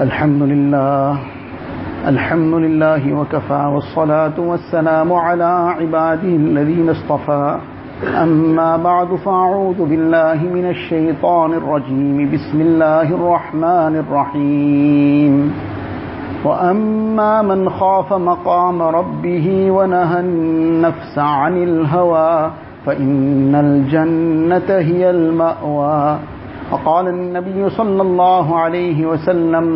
الحمد لله الحمد لله وكفى والصلاة والسلام على عباده الذين اصطفى أما بعد فأعوذ بالله من الشيطان الرجيم بسم الله الرحمن الرحيم وأما من خاف مقام ربه ونهى النفس عن الهوى فإن الجنة هي المأوى وقال النبي صلى الله عليه وسلم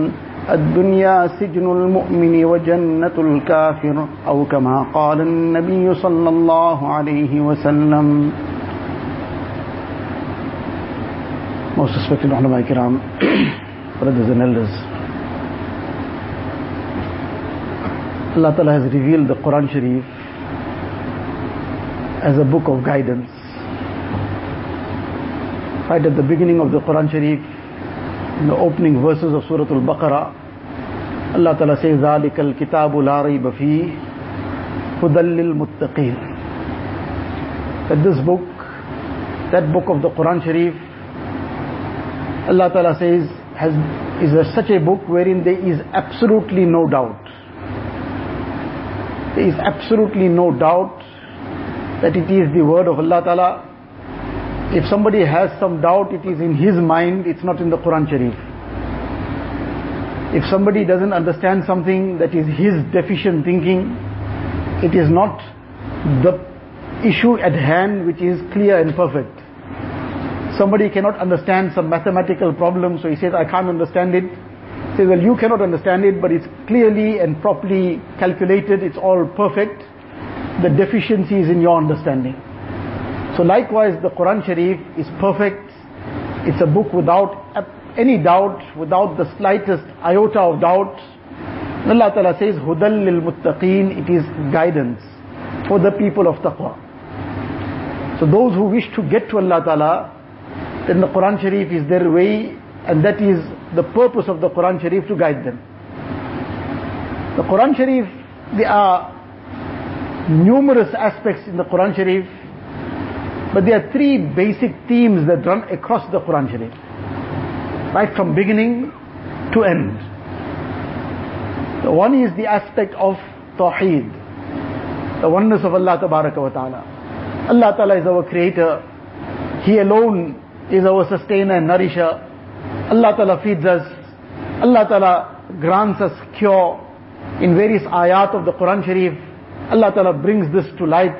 الدنيا سجن المؤمن وجنة الكافر أو كما قال النبي صلى الله عليه وسلم Most respected ulama kiram, brothers and elders. Allah Ta'ala has revealed the Quran Sharif as a book of guidance. Right at the beginning of the Quran Sharif, in the opening verses of Surah Al-Baqarah, Allah Ta'ala says, ذَلِكَ الْكِتَابُ لَا رَيْبَ فِيهِ هُدًى لِلْمُتَّقِينَ That this book, that book of the Quran Sharif, Allah Ta'ala says, has, is a, such a book wherein there is absolutely no doubt. There is absolutely no doubt that it is the word of Allah Ta'ala. If somebody has some doubt, it is in his mind, it's not in the Quran Sharif. If somebody doesn't understand something that is his deficient thinking, it is not the issue at hand which is clear and perfect. Somebody cannot understand some mathematical problem, so he says, I can't understand it. He says, well, you cannot understand it, but it's clearly and properly calculated, it's all perfect. The deficiency is in your understanding. So likewise, the Quran Sharif is perfect. It's a book without uh, any doubt, without the slightest iota of doubt. Allah Ta'ala says, Hudal lil muttaqeen, it is guidance for the people of taqwa. So those who wish to get to Allah Ta'ala, then the Quran Sharif is their way, and that is the purpose of the Quran Sharif to guide them. The Quran Sharif, there are numerous aspects in the Quran Sharif, but there are three basic themes that run across the Quran Sharif right from beginning to end. One is the aspect of Tawheed, the oneness of Allah wa Ta'ala. Allah Ta'ala is our creator. He alone is our sustainer and nourisher. Allah Ta'ala feeds us. Allah Ta'ala grants us cure. In various ayat of the Quran Sharif, Allah Ta'ala brings this to light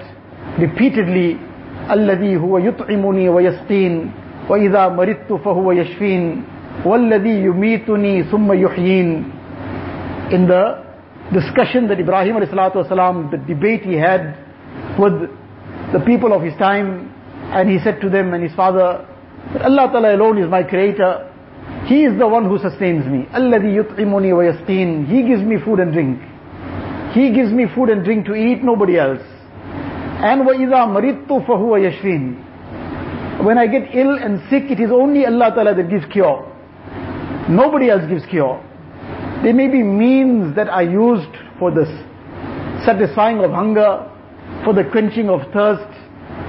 repeatedly. الذي هو يطعمني ويسقين وإذا مرضت فهو يشفين وَالَّذِي يُمِيتُنِي ثُمَّ يُحْيِينَ In the discussion that Ibrahim والسلام, the debate he had with the people of his time, and he said to them and his father, that Allah Ta'ala alone is my creator. He is the one who sustains me. الَّذِي يُطْعِمُنِي وَيَسْقِينَ He gives me food and drink. He gives me food and drink to eat, nobody else. And وَإِذَا مَرِضْتُ فَهُوَ يَشْفِينَ When I get ill and sick, it is only Allah Ta'ala that gives cure. Nobody else gives cure. There may be means that are used for this satisfying of hunger, for the quenching of thirst,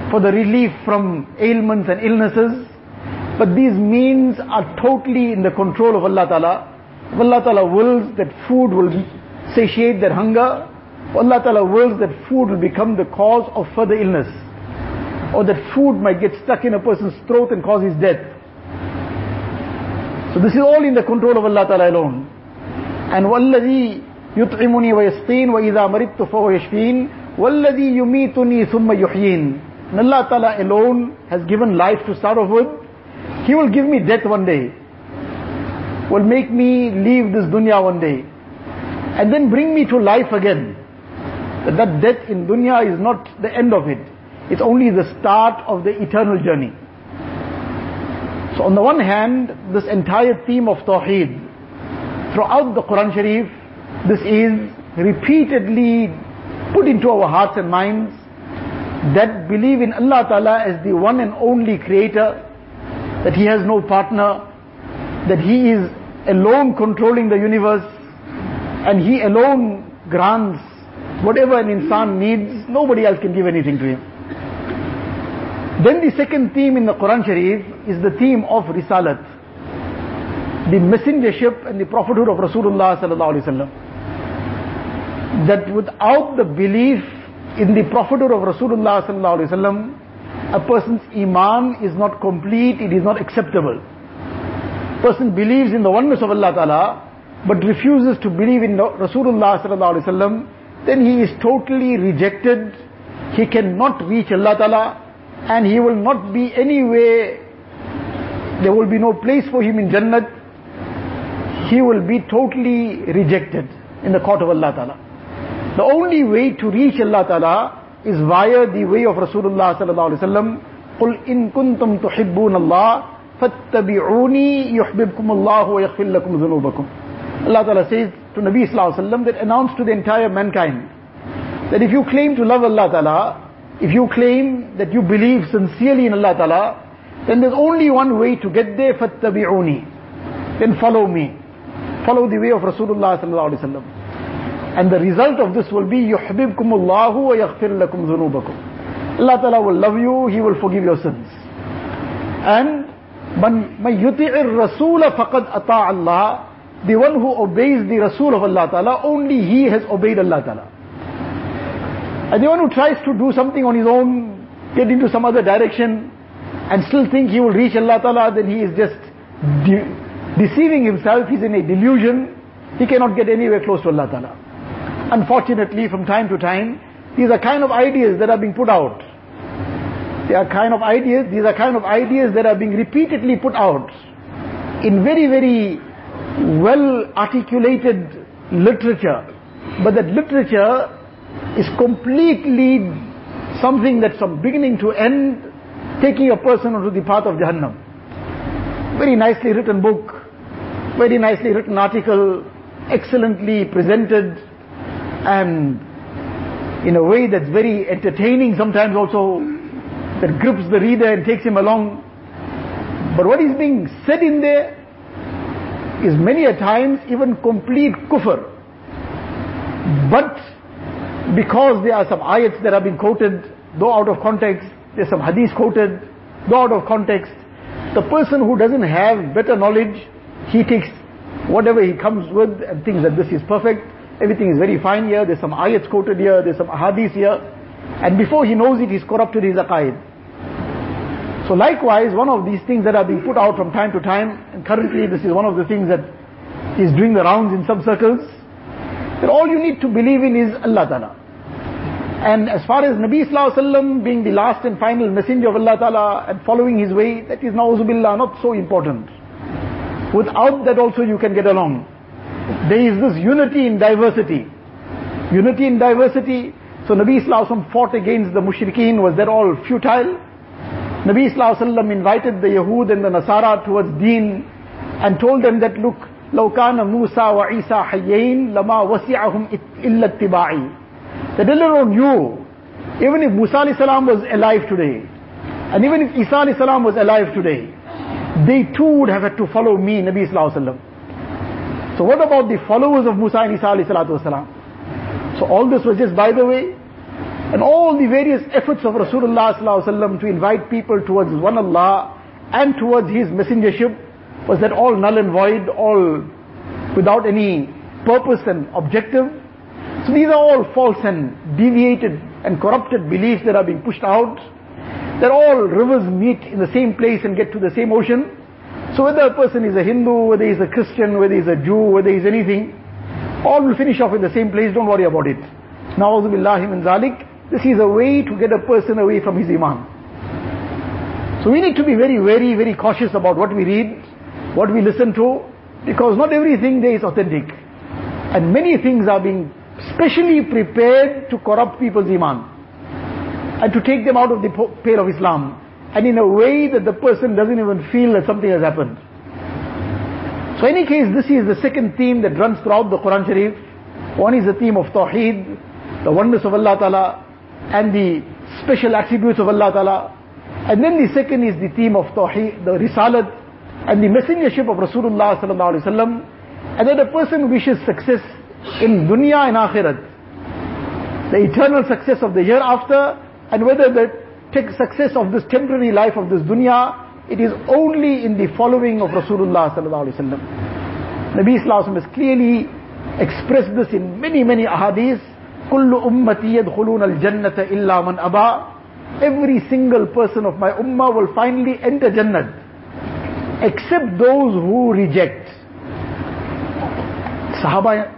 for the relief from ailments and illnesses. But these means are totally in the control of Allah Ta'ala. If Allah Ta'ala wills that food will satiate that hunger, Allah Ta'ala wills that food will become the cause of further illness. Or that food might get stuck in a person's throat and cause his death. So this is all in the control of Allah Ta'ala alone. And وَالَّذِي يُطْعِمُنِي وَيَسْقِينَ وَإِذَا مَرِضْتُ فَهُوَ يَشْفِينَ وَالَّذِي يُمِيتُنِي ثُمَّ يُحْيِينَ And Allah Ta'ala alone has given life to start off with. He will give me death one day. Will make me leave this dunya one day. And then bring me to life again. That, that death in dunya is not the end of it. It's only the start of the eternal journey. So on the one hand, this entire theme of Tawheed, throughout the Quran Sharif, this is repeatedly put into our hearts and minds that believe in Allah Ta'ala as the one and only creator, that He has no partner, that He is alone controlling the universe, and He alone grants whatever an insan needs, nobody else can give anything to him. Then the second theme in the Quran Sharif is the theme of Risalat. the messengership and the prophethood of Rasulullah sallallahu alaihi wasallam. That without the belief in the prophethood of Rasulullah sallallahu alaihi wasallam, a person's iman is not complete, it is not acceptable. Person believes in the oneness of Allah Ta'ala, but refuses to believe in Rasulullah sallallahu alaihi wasallam, then he is totally rejected. He cannot reach Allah Ta'ala, and he will not be anyway, there will be no place for him in Jannat. He will be totally rejected in the court of Allah Ta'ala. The only way to reach Allah Ta'ala is via the way of Rasulullah sallallahu alaihi wasallam. قل إن كنتم تحبون الله فاتبعوني يحببكم الله ويغفر لكم ذنوبكم. Allah Ta'ala says to Nabi sallallahu alaihi wasallam that announced to the entire mankind that if you claim to love Allah Ta'ala, if you claim that you believe sincerely in Allah Ta'ala, then there's only one way to get there, فَاتَّبِعُونِ Then follow me. Follow the way of Rasulullah sallallahu alaihi wasallam. And the result of this will be يُحْبِبْكُمُ اللَّهُ وَيَغْفِرْ لَكُمْ ذُنُوبَكُمْ Allah Ta'ala will love you, He will forgive your sins. And من يطيع الرسول فقد أطاع الله the one who obeys the Rasul of Allah Ta'ala, only he has obeyed Allah Ta'ala. And the one who tries to do something on his own, get into some other direction, and still think he will reach Allah Ta'ala, then he is just de deceiving himself, he's in a delusion, he cannot get anywhere close to Allah Ta'ala. Unfortunately, from time to time, these are kind of ideas that are being put out. They are kind of ideas, these are kind of ideas that are being repeatedly put out in very, very well articulated literature. But that literature is completely something that's from beginning to end taking a person onto the path of Jahannam. Very nicely written book, very nicely written article, excellently presented and in a way that's very entertaining sometimes also that grips the reader and takes him along. But what is being said in there is many a times even complete kufr. But because there are some ayats that have been quoted, though out of context, there's some hadith quoted, though out of context, the person who doesn't have better knowledge, he takes whatever he comes with and thinks that this is perfect, everything is very fine here, there's some ayats quoted here, there's some hadith here, and before he knows it, he's corrupted his aqaid. So likewise, one of these things that are being put out from time to time, currently this is one of the things that is doing the rounds in some circles, that all you need to believe in is Allah Ta'ala. And as far as Nabi Sallallahu Alaihi Wasallam being the last and final messenger of Allah Ta'ala and following his way, that is na'uzubillah not so important. Without that also you can get along. There is this unity in diversity. Unity in diversity. So Nabi Sallallahu Alaihi Wasallam fought against the mushrikeen. Was that all futile? Nabi Sallallahu Alaihi Wasallam invited the Yahud and the Nasara towards deen and told them that look, لو كان موسى وعيسى حيين لما وسعهم إلا اتباعي that alone you, even if Musa alayhi salam was alive today, and even if Isa alayhi salam was alive today, they too would have had to follow me, Nabi sallallahu alayhi wasallam. So what about the followers of Musa and Isa alayhi salatu wasalam? So all this was just by the way, and all the various efforts of Rasulullah sallallahu alaihi wasallam to invite people towards one Allah and towards His messengership was that all null and void, all without any purpose and objective. So these are all false and deviated and corrupted beliefs that are being pushed out. That all rivers meet in the same place and get to the same ocean. So whether a person is a Hindu, whether he's a Christian, whether he's a Jew, whether he's anything, all will finish off in the same place, don't worry about it. Na'udhu min zalik. This is a way to get a person away from his iman. So we need to be very, very, very cautious about what we read, what we listen to, because not everything there is authentic. And many things are being specially prepared to corrupt people's iman and to take them out of the pale of Islam and in a way that the person doesn't even feel that something has happened. So in any case, this is the second theme that runs throughout the Quran Sharif. One is the theme of Tawheed, the oneness of Allah Ta'ala, and the special attributes of Allah Ta'ala. And then the second is the theme of Tawheed, the Risalat, and the messengership of Rasulullah Sallallahu Alaihi Wasallam. And that a person wishes success in dunya and akhirat. The eternal success of the hereafter and whether the success of this temporary life of this dunya it is only in the following of Rasulullah sallallahu alaihi wasallam. Nabi Sallallahu has clearly expressed this in many, many ahadith. كل أمتي يدخلون الجنة إلا من أبى Every single person of my ummah will finally enter Jannah except those who reject. Sahaba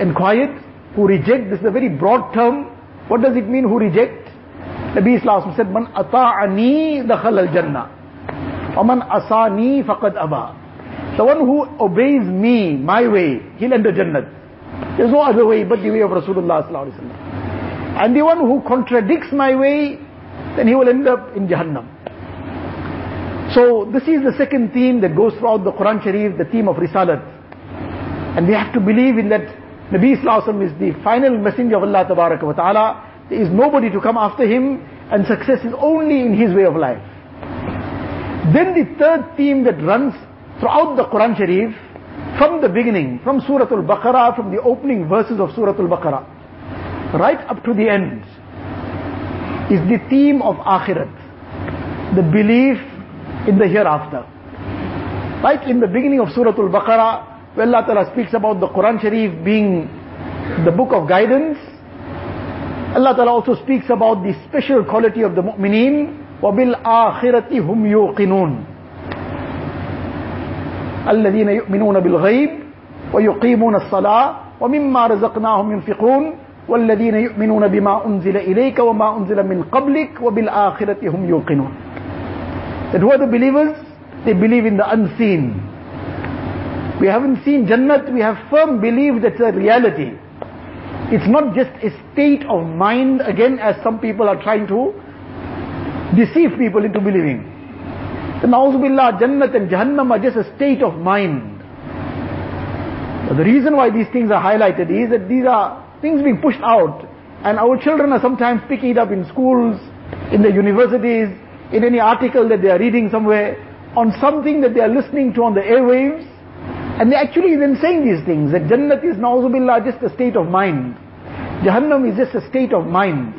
inquired, who reject, this is a very broad term. What does it mean who reject? Nabi Islam said, Man ata'ani dakhal al-jannah. Wa man asani faqad aba. The one who obeys me, my way, he'll enter Jannah. There's no other way but the way of Rasulullah sallallahu And the one who contradicts my way, then he will end up in Jahannam. So this is the second theme that goes throughout the Quran Sharif, the theme of Risalat. And we have to believe in that Nabi Wasallam is the final messenger of Allah wa ta'ala. There is nobody to come after him and success is only in his way of life. Then the third theme that runs throughout the Quran Sharif, from the beginning, from Surah Al-Baqarah, from the opening verses of Surah Al-Baqarah, right up to the end, is the theme of Akhirat. The belief in the hereafter. Right? In the beginning of Suratul Al-Baqarah, where Allah Ta'ala speaks about the Quran Sharif being the book of guidance, Allah Ta'ala also speaks about the special quality of the mu'mineen, وَبِالْآخِرَةِ هُمْ يُوقِنُونَ الذين يؤمنون بالغيب ويقيمون الصلاة ومما رزقناهم ينفقون والذين يؤمنون بما أنزل إليك وما أنزل من قبلك وبالآخرة هم يوقنون that who are the believers? They believe in the unseen. We haven't seen Jannat, we have firm belief that's a reality. It's not just a state of mind, again, as some people are trying to deceive people into believing. The Nauzubillah, Jannat and Jahannam are just a state of mind. But the reason why these things are highlighted is that these are things being pushed out. And our children are sometimes picking it up in schools, in the universities, in any article that they are reading somewhere, on something that they are listening to on the airwaves, and they're actually then saying these things, that Jannat is na'uzubillah just a state of mind. Jahannam is just a state of mind.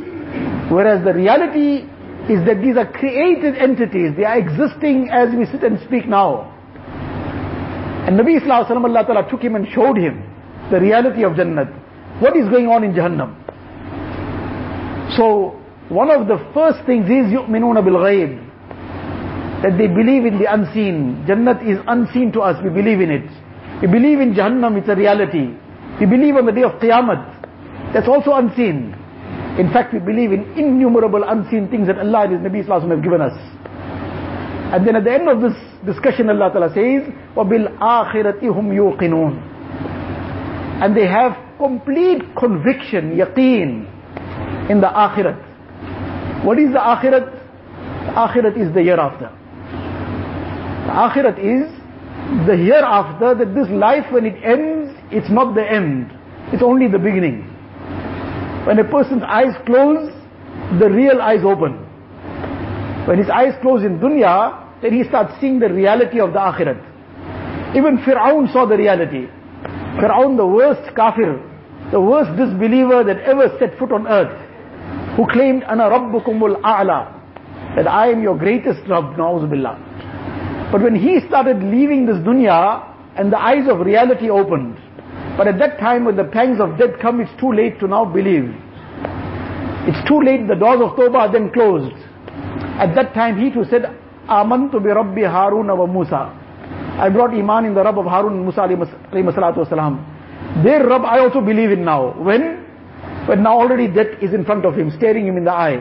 Whereas the reality is that these are created entities, they are existing as we sit and speak now. And Nabi Sallallahu Alaihi Ta'ala took him and showed him the reality of Jannat. What is going on in Jahannam? So, one of the first things is يُؤْمِنُونَ بِالْغَيْبِ That they believe in the unseen. Jannat is unseen to us, we believe in it. We believe in Jahannam, it's a reality. We believe on the day of Qiyamah. That's also unseen. In fact, we believe in innumerable unseen things that Allah and His Nabi Sallallahu have given us. And then at the end of this discussion, Allah Ta'ala says, وَبِالْآخِرَةِ هُمْ يُوقِنُونَ And they have complete conviction, yaqeen, in the akhirat. What is the akhirat? Akhirat is the hereafter. The akhirat is the hereafter that this life when it ends, it's not the end. It's only the beginning. When a person's eyes close, the real eyes open. When his eyes close in dunya, then he starts seeing the reality of the akhirat. Even Fir'aun saw the reality. Fir'aun, the worst kafir, the worst disbeliever that ever set foot on earth who claimed, Ana Rabbukumul A'la, that I am your greatest Rabb, Billah. But when he started leaving this dunya, and the eyes of reality opened, but at that time when the pangs of death come, it's too late to now believe. It's too late, the doors of Tawbah are then closed. At that time he too said, Amantu bi Rabbi Harun wa Musa. I brought Iman in the Rabb of Harun and Musa alayhi salatu wasalam. Their Rabb I also believe in now. When? But now already death is in front of him, staring him in the eye.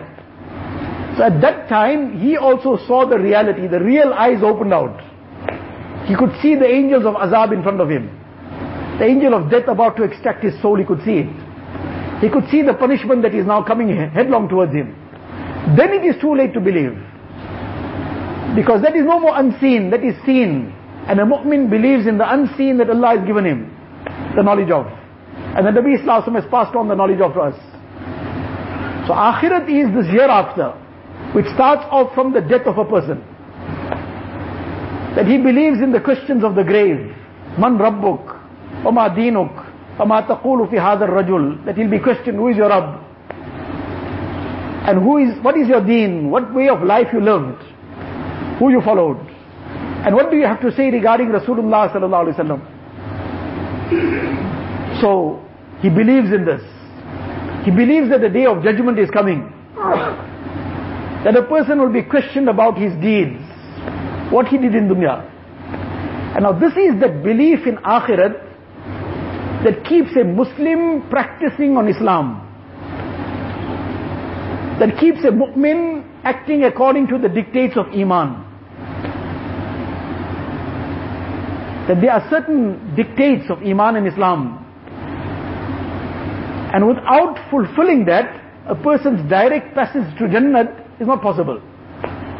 So at that time, he also saw the reality, the real eyes opened out. He could see the angels of azab in front of him. The angel of death about to extract his soul, he could see it. He could see the punishment that is now coming headlong towards him. Then it is too late to believe. Because that is no more unseen, that is seen. And a mu'min believes in the unseen that Allah has given him, the knowledge of. And the Nabi Islam has passed on the knowledge of us. So akhirat is this hereafter, which starts off from the death of a person. That he believes in the questions of the grave. Man Rabbuk, Oma Dinuk, Oma Taqulu fi hadar rajul. That he'll be questioned, who is your Rabb? And who is, what is your deen? What way of life you lived? Who you followed? And what do you have to say regarding Rasulullah sallallahu alaihi wasallam? So, he believes in this. He believes that the day of judgment is coming. That a person will be questioned about his deeds, what he did in dunya. And now this is that belief in akhirat that keeps a Muslim practicing on Islam. That keeps a mu'min acting according to the dictates of Iman. That there are certain dictates of Iman and Islam. And without fulfilling that, a person's direct passage to Jannah is not possible.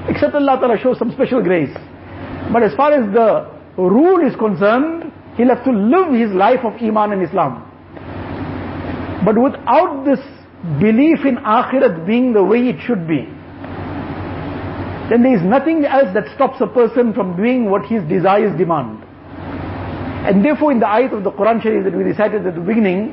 Except Allah Ta'ala shows some special grace. But as far as the rule is concerned, he'll have to live his life of Iman and Islam. But without this belief in Akhirat being the way it should be, then there is nothing else that stops a person from doing what his desires demand. And therefore in the ayat of the Quran Sharif that we recited at the beginning,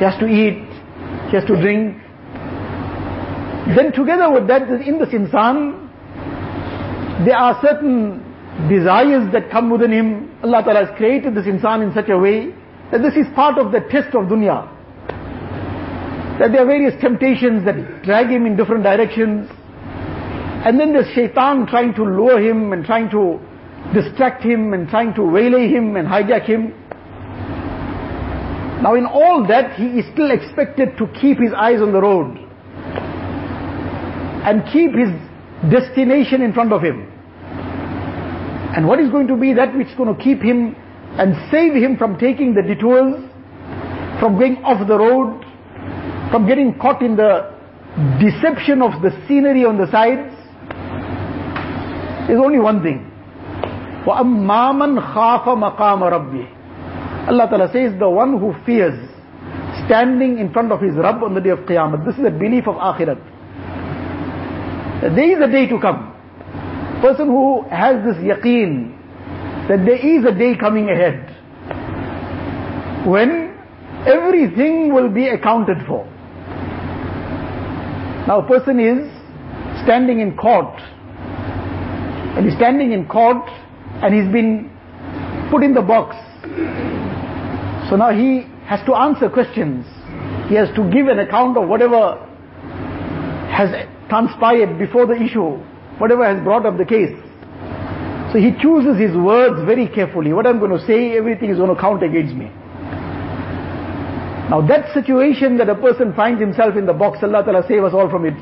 He has to eat, he has to drink. Then together with that, in this insan, there are certain desires that come within him. Allah Ta'ala has created this insan in such a way that this is part of the test of dunya. That there are various temptations that drag him in different directions. And then there's shaitan trying to lure him and trying to distract him and trying to waylay him and hijack him. Now in all that, he is still expected to keep his eyes on the road and keep his destination in front of him. And what is going to be that which is going to keep him and save him from taking the detours, from going off the road, from getting caught in the deception of the scenery on the sides, is only one thing. وَأَمَّا مَنْ خَافَ مَقَامَ رَبِّهِ Allah Ta'ala says, the one who fears standing in front of his Rabb on the day of Qiyamah. This is the belief of Akhirat. There is a day to come. Person who has this yaqeen that there is a day coming ahead when everything will be accounted for. Now a person is standing in court and he's standing in court and he's been put in the box so now he has to answer questions. He has to give an account of whatever has transpired before the issue, whatever has brought up the case. So he chooses his words very carefully. What I'm going to say, everything is going to count against me. Now that situation that a person finds himself in the box, Allah Ta'ala save us all from it.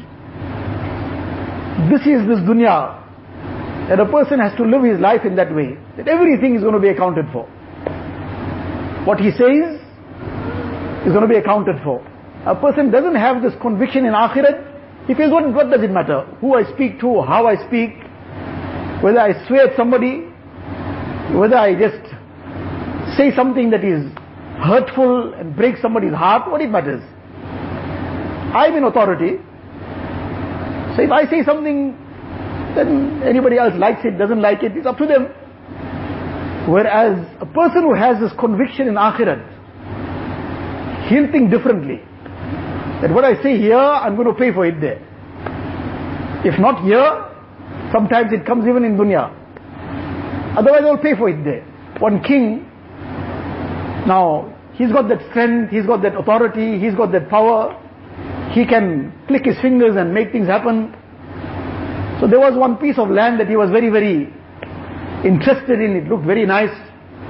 This is this dunya. That a person has to live his life in that way. That everything is going to be accounted for. What he says is going to be accounted for. A person doesn't have this conviction in akhirat, he feels, what, what does it matter? Who I speak to, how I speak, whether I swear at somebody, whether I just say something that is hurtful and break somebody's heart, what it matters? I'm in authority. So if I say something, then anybody else likes it, doesn't like it, it's up to them. Whereas a person who has this conviction in akhirat, he'll think differently. That what I say here, I'm going to pay for it there. If not here, sometimes it comes even in dunya. Otherwise I'll pay for it there. One king, now, he's got that strength, he's got that authority, he's got that power. He can click his fingers and make things happen. So there was one piece of land that he was very, very interested in, it looked very nice.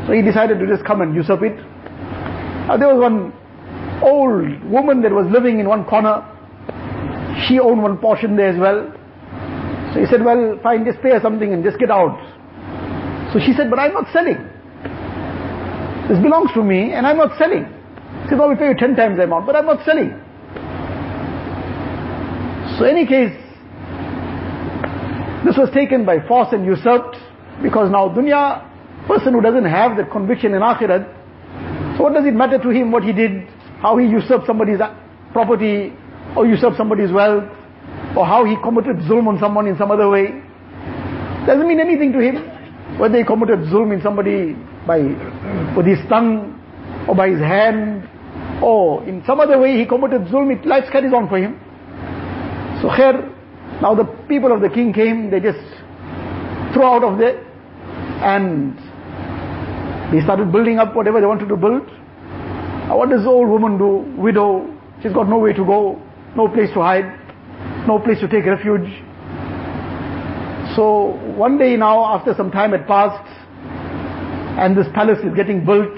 So he decided to just come and usurp it. Now there was one old woman that was living in one corner. She owned one portion there as well. So he said, well, fine, just pay her something and just get out. So she said, but I'm not selling. This belongs to me and I'm not selling. He said, well, we pay you ten times the amount, but I'm not selling. So any case, this was taken by force and usurped. Because now dunya, person who doesn't have that conviction in akhirat, so what does it matter to him what he did, how he usurped somebody's property, or usurped somebody's wealth, or how he committed zulm on someone in some other way. Doesn't mean anything to him. Whether he committed zulm in somebody by, with his tongue, or by his hand, or in some other way he committed zulm, life carries on for him. So here, now the people of the king came, they just threw out of there, and they started building up whatever they wanted to build. Now what does the old woman do? Widow, she's got nowhere to go, no place to hide, no place to take refuge. So one day now, after some time had passed, and this palace is getting built,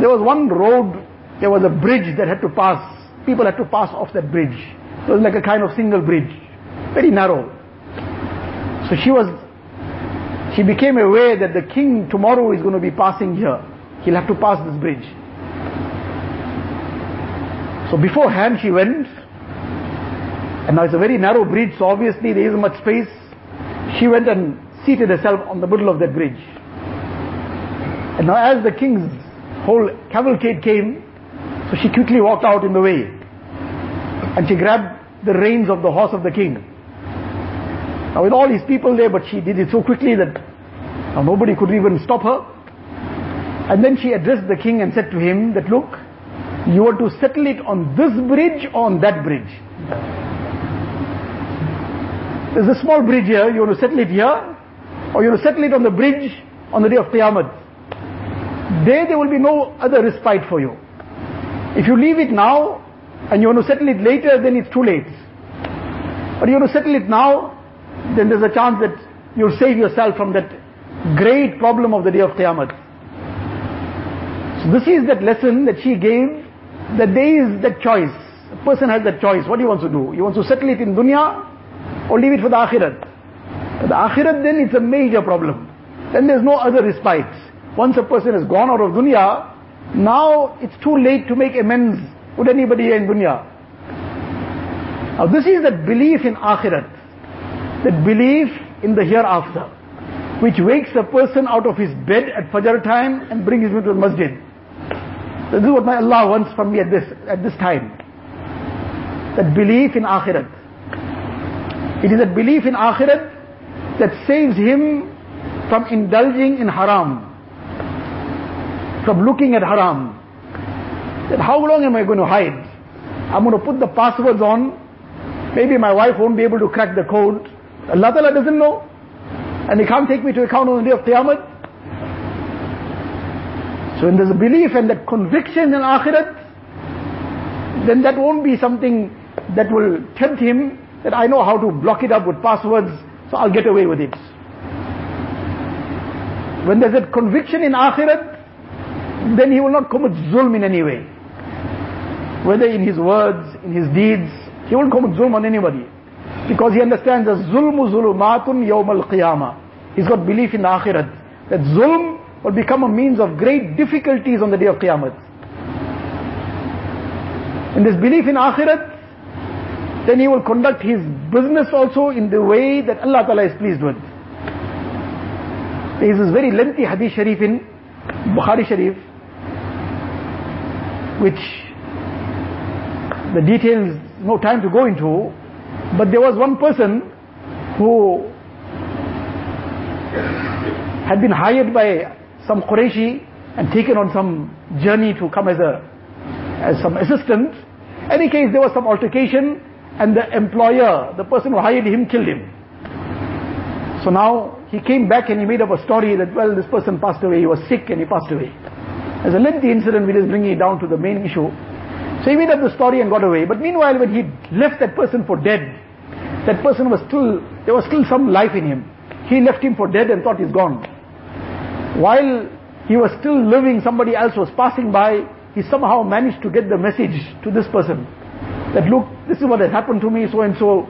there was one road, there was a bridge that had to pass. People had to pass off that bridge. It was like a kind of single bridge, very narrow. So she was, she became aware that the king tomorrow is going to be passing here. He'll have to pass this bridge. So beforehand she went, and now it's a very narrow bridge, so obviously there isn't much space. She went and seated herself on the middle of that bridge. And now as the king's whole cavalcade came, so she quickly walked out in the way. And she grabbed the reins of the horse of the king. Now with all his people there, but she did it so quickly that now nobody could even stop her. And then she addressed the king and said to him that, look, you want to settle it on this bridge or on that bridge? There's a small bridge here, you want to settle it here, or you want to settle it on the bridge on the day of Qiyamah. There, there will be no other respite for you. If you leave it now, and you want to settle it later, then it's too late. But you want to settle it now, then there's a chance that you'll save yourself from that great problem of the day of Qiyamah. So this is that lesson that she gave that there is that choice. A person has that choice. What he wants to do? He wants to settle it in dunya or leave it for the akhirat. The akhirat then it's a major problem. Then there's no other respite. Once a person has gone out of dunya, now it's too late to make amends with anybody in dunya. Now this is that belief in akhirat. That belief in the hereafter. Which wakes a person out of his bed at Fajr time and brings him to the masjid. This is what my Allah wants from me at this, at this time. That belief in akhirat. It is that belief in akhirat that saves him from indulging in haram. From looking at haram. That how long am I going to hide? I'm going to put the passwords on. Maybe my wife won't be able to crack the code. Allah Ta'ala doesn't know. And He can't take me to account on the day of Qiyamah. So when there's a belief and that conviction in akhirat, then that won't be something that will tempt him that I know how to block it up with passwords, so I'll get away with it. When there's that conviction in akhirat, then he will not commit zulm in any way. Whether in his words, in his deeds, he won't commit zulm on anybody. Because he understands that zulmu zulumatun yawm al-qiyamah. He's got belief in akhirat. That zulm will become a means of great difficulties on the day of Qiyamah. In this belief in Akhirat, then he will conduct his business also in the way that Allah Ta'ala is pleased with. There is this very lengthy hadith sharif in Bukhari Sharif, which the details, no time to go into, but there was one person who had been hired by some Qurayshi and taken on some journey to come as a as some assistant. Any case, there was some altercation and the employer, the person who hired him, killed him. So now he came back and he made up a story that, well, this person passed away, he was sick and he passed away. There's a lengthy incident, we just bring it down to the main issue. So he made up the story and got away. But meanwhile, when he left that person for dead, that person was still, there was still some life in him. He left him for dead and thought he's gone. While he was still living, somebody else was passing by, he somehow managed to get the message to this person. That look, this is what has happened to me, so and so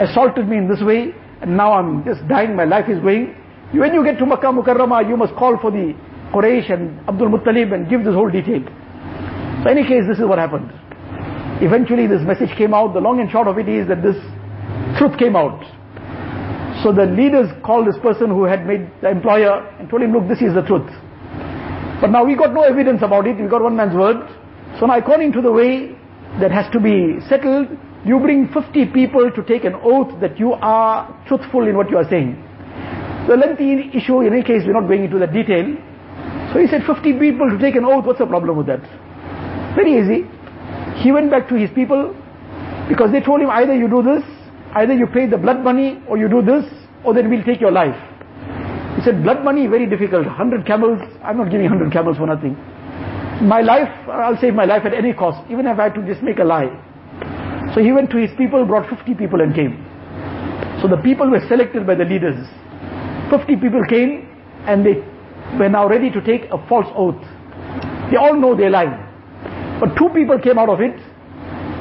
assaulted me in this way, and now I'm just dying, my life is going. When you get to Makkah Mukarramah, you must call for the Quraysh and Abdul Muttalib and give this whole detail. So in any case, this is what happened. Eventually this message came out, the long and short of it is that this truth came out. So the leaders called this person who had made the employer and told him, look, this is the truth. But now we got no evidence about it, we got one man's word. So now according to the way that has to be settled, you bring 50 people to take an oath that you are truthful in what you are saying. The lengthy issue, in any case, we're not going into the detail. So he said 50 people to take an oath, what's the problem with that? Very easy. He went back to his people because they told him either you do this, either you pay the blood money or you do this, or then we'll take your life. He said, blood money, very difficult. 100 camels, I'm not giving 100 camels for nothing. My life, I'll save my life at any cost, even if I had to just make a lie. So he went to his people, brought 50 people and came. So the people were selected by the leaders. 50 people came and they were now ready to take a false oath. They all know they're lying. But two people came out of it.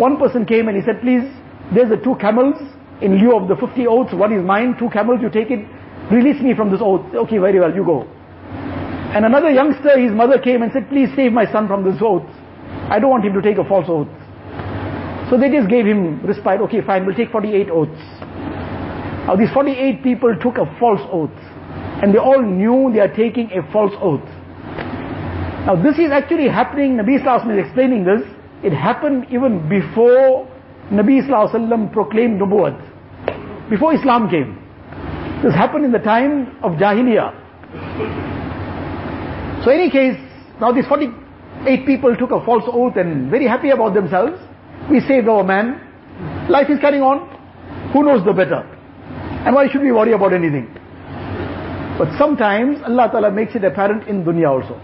One person came and he said, please, there's the two camels in lieu of the 50 oaths. One is mine, two camels, you take it. Release me from this oath. Okay, very well, you go. And another youngster, his mother came and said, please save my son from this oath. I don't want him to take a false oath. So they just gave him respite. Okay, fine, we'll take 48 oaths. Now these 48 people took a false oath. And they all knew they are taking a false oath. Now this is actually happening, Nabi Sallallahu is explaining this. It happened even before Nabi Sallallahu proclaimed Nubuwwat. Before Islam came. This happened in the time of Jahiliyyah. So in any case, now these 48 people took a false oath and very happy about themselves. We saved our man. Life is carrying on. Who knows the better? And why should we worry about anything? But sometimes Allah Ta'ala makes it apparent in dunya also.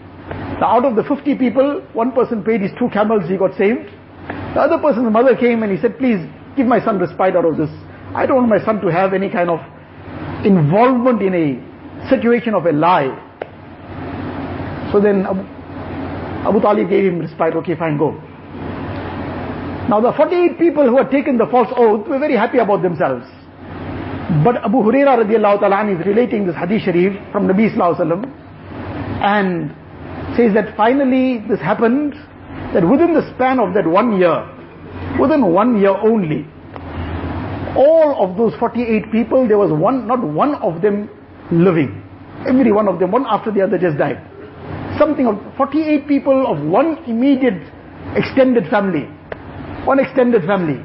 Now out of the 50 people, one person paid his two camels, he got saved. The other person's mother came and he said, please give my son respite out of this. I don't want my son to have any kind of involvement in a situation of a lie. So then Abu, Abu Talib gave him respite, okay fine go. Now the 48 people who had taken the false oath were very happy about themselves. But Abu Huraira radiallahu ta'ala is relating this hadith sharif from Nabi sallallahu and says that finally this happened that within the span of that one year, within one year only, all of those 48 people, there was one, not one of them living. Every one of them, one after the other just died. Something of 48 people of one immediate extended family. One extended family.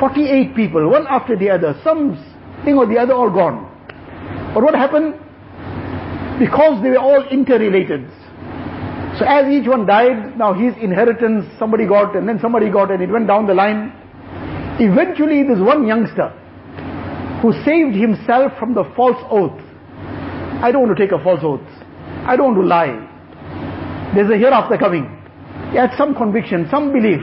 48 people, one after the other. Some thing or the other all gone. But what happened? Because they were all interrelated. So as each one died, now his inheritance somebody got and then somebody got and it went down the line. Eventually this one youngster who saved himself from the false oath. I don't want to take a false oath. I don't want to lie. There's a hereafter coming. He had some conviction, some belief.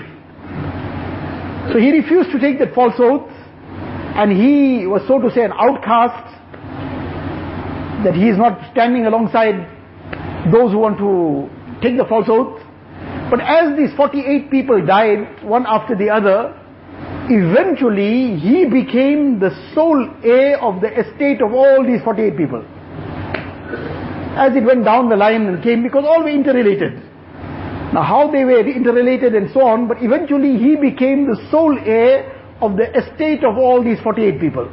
So he refused to take that false oath and he was so to say an outcast that he is not standing alongside those who want to take the false oath. But as these 48 people died, one after the other, eventually he became the sole heir of the estate of all these 48 people. As it went down the line and came, because all were interrelated. Now how they were interrelated and so on, but eventually he became the sole heir of the estate of all these 48 people.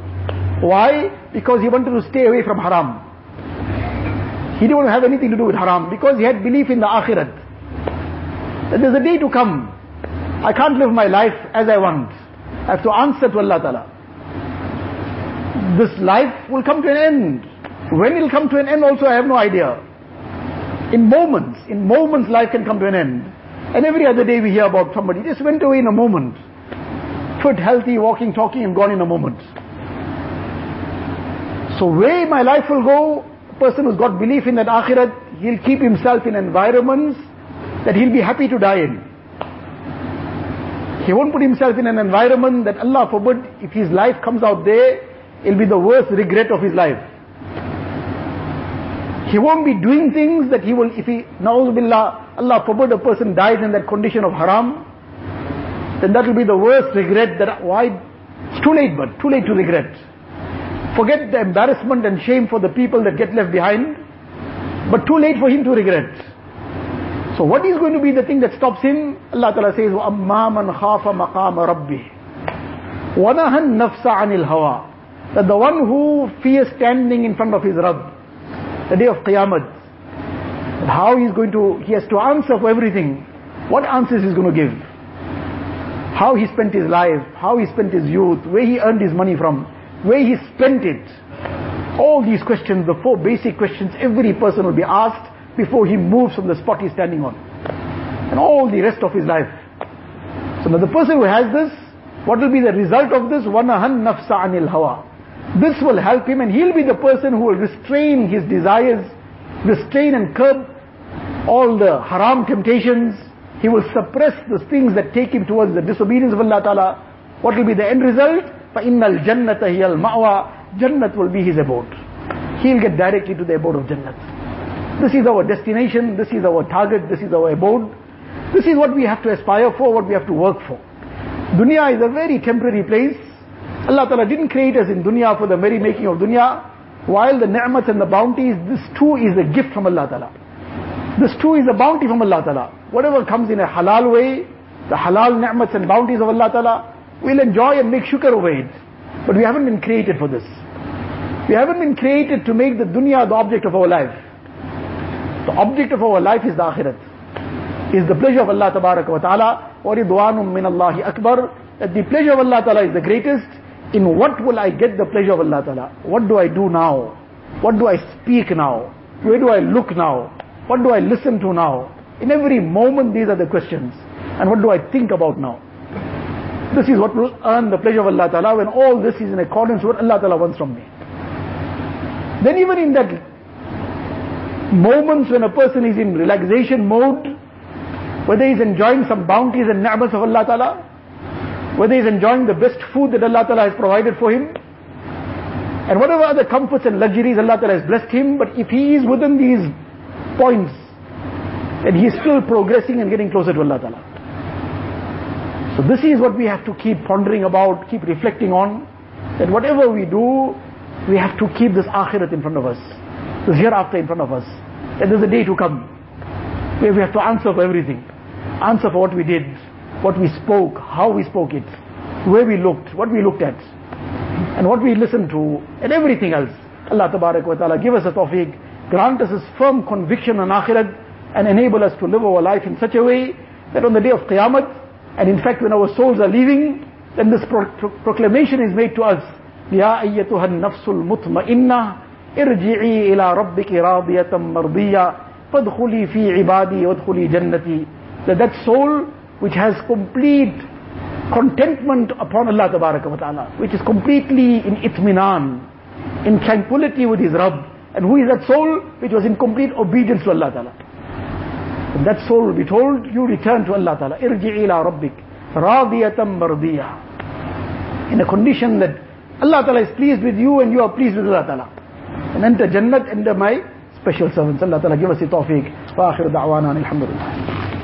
Why? Because he wanted to stay away from haram. He didn't want to have anything to do with haram because he had belief in the akhirat. That there's a day to come. I can't live my life as I want. I have to answer to Allah Ta'ala. This life will come to an end. When it will come to an end also I have no idea. In moments, in moments life can come to an end. And every other day we hear about somebody just went away in a moment. Fit, healthy, walking, talking and gone in a moment. So where my life will go, person who's got belief in that akhirat, he'll keep himself in environments that he'll be happy to die in. He won't put himself in an environment that Allah forbid, if his life comes out there, it'll be the worst regret of his life. He won't be doing things that he will, if he, na'uzubillah, Allah forbid a person dies in that condition of haram, then that will be the worst regret that, why, it's too late but, too late to regret Forget the embarrassment and shame for the people that get left behind, but too late for him to regret. So what is going to be the thing that stops him? Allah Ta'ala says, وَأَمَّا مَنْ خَافَ مَقَامَ رَبِّهِ وَنَهَا النَّفْسَ عَنِ الْهَوَىٰ that the one who fears standing in front of his Rabb, the day of Qiyamah, how he's going to, he has to answer for everything. What answers he's going to give? How he spent his life, how he spent his youth, where he earned his money from, where he spent it. All these questions, the four basic questions every person will be asked before he moves from the spot he's standing on. And all the rest of his life. So now the person who has this, what will be the result of this? وَنَهَنْ نَفْسَ عَنِ الْهَوَى This will help him and he'll be the person who will restrain his desires, restrain and curb all the haram temptations. He will suppress the things that take him towards the disobedience of Allah Ta'ala. What will be the end result? فَإِنَّ الْجَنَّةَ هِيَ الْمَأْوَى Jannat will be his abode. He'll get directly to the abode of Jannat. This is our destination, this is our target, this is our abode. This is what we have to aspire for, what we have to work for. Dunya is a very temporary place. Allah Ta'ala didn't create us in dunya for the merry making of dunya. While the ni'mats and the bounties, this too is a gift from Allah Ta'ala. This too is a bounty from Allah Ta'ala. Whatever comes in a halal way, the halal ni'mats and bounties of Allah Ta'ala, we'll enjoy and make shukr over it. But we haven't been created for this. We haven't been created to make the dunya the object of our life. The object of our life is the akhirat. Is the pleasure of Allah Ta'ala wa Ta'ala, or idwanum min Allahi akbar, that the pleasure of Allah Ta'ala is the greatest. In what will I get the pleasure of Allah Ta'ala? What do I do now? What do I speak now? Where do I look now? What do I listen to now? In every moment these are the questions. And what do I think about now? This is what will earn the pleasure of Allah Ta'ala when all this is in accordance with what Allah Ta'ala wants from me. Then even in that moments when a person is in relaxation mode, whether he's enjoying some bounties and ni'mas of Allah Ta'ala, whether he's enjoying the best food that Allah Ta'ala has provided for him, and whatever other comforts and luxuries Allah Ta'ala has blessed him, but if he is within these points, then he is still progressing and getting closer to Allah Ta'ala. So this is what we have to keep pondering about, keep reflecting on, that whatever we do, we have to keep this akhirat in front of us, this hereafter in front of us. That there's a day to come where we have to answer for everything. Answer for what we did, what we spoke, how we spoke it, where we looked, what we looked at, and what we listened to, and everything else. Allah Tabarak wa Ta'ala give us a tawfiq, grant us this firm conviction on akhirat, and enable us to live our life in such a way that on the day of Qiyamah, and in fact when our souls are leaving, then this pro- pro- proclamation is made to us, يا أيتها النفس المطمئنة ارجعي إلى ربك راضية مرضية فادخلي في عبادي وادخلي جنتي that that soul which has complete contentment upon Allah wa ta'ala which is completely in itminan in tranquility with his Rabb and who is that soul which was in complete obedience to Allah ta'ala And that soul will be told you return to Allah ta'ala irji'i ila rabbik radiyatan mardiyah in a condition that Allah Ta'ala is pleased with you and you are pleased with Allah Ta'ala. And enter Jannat under my special servants. Allah Ta'ala give us the tawfiq. Wa akhir da'wana alhamdulillah.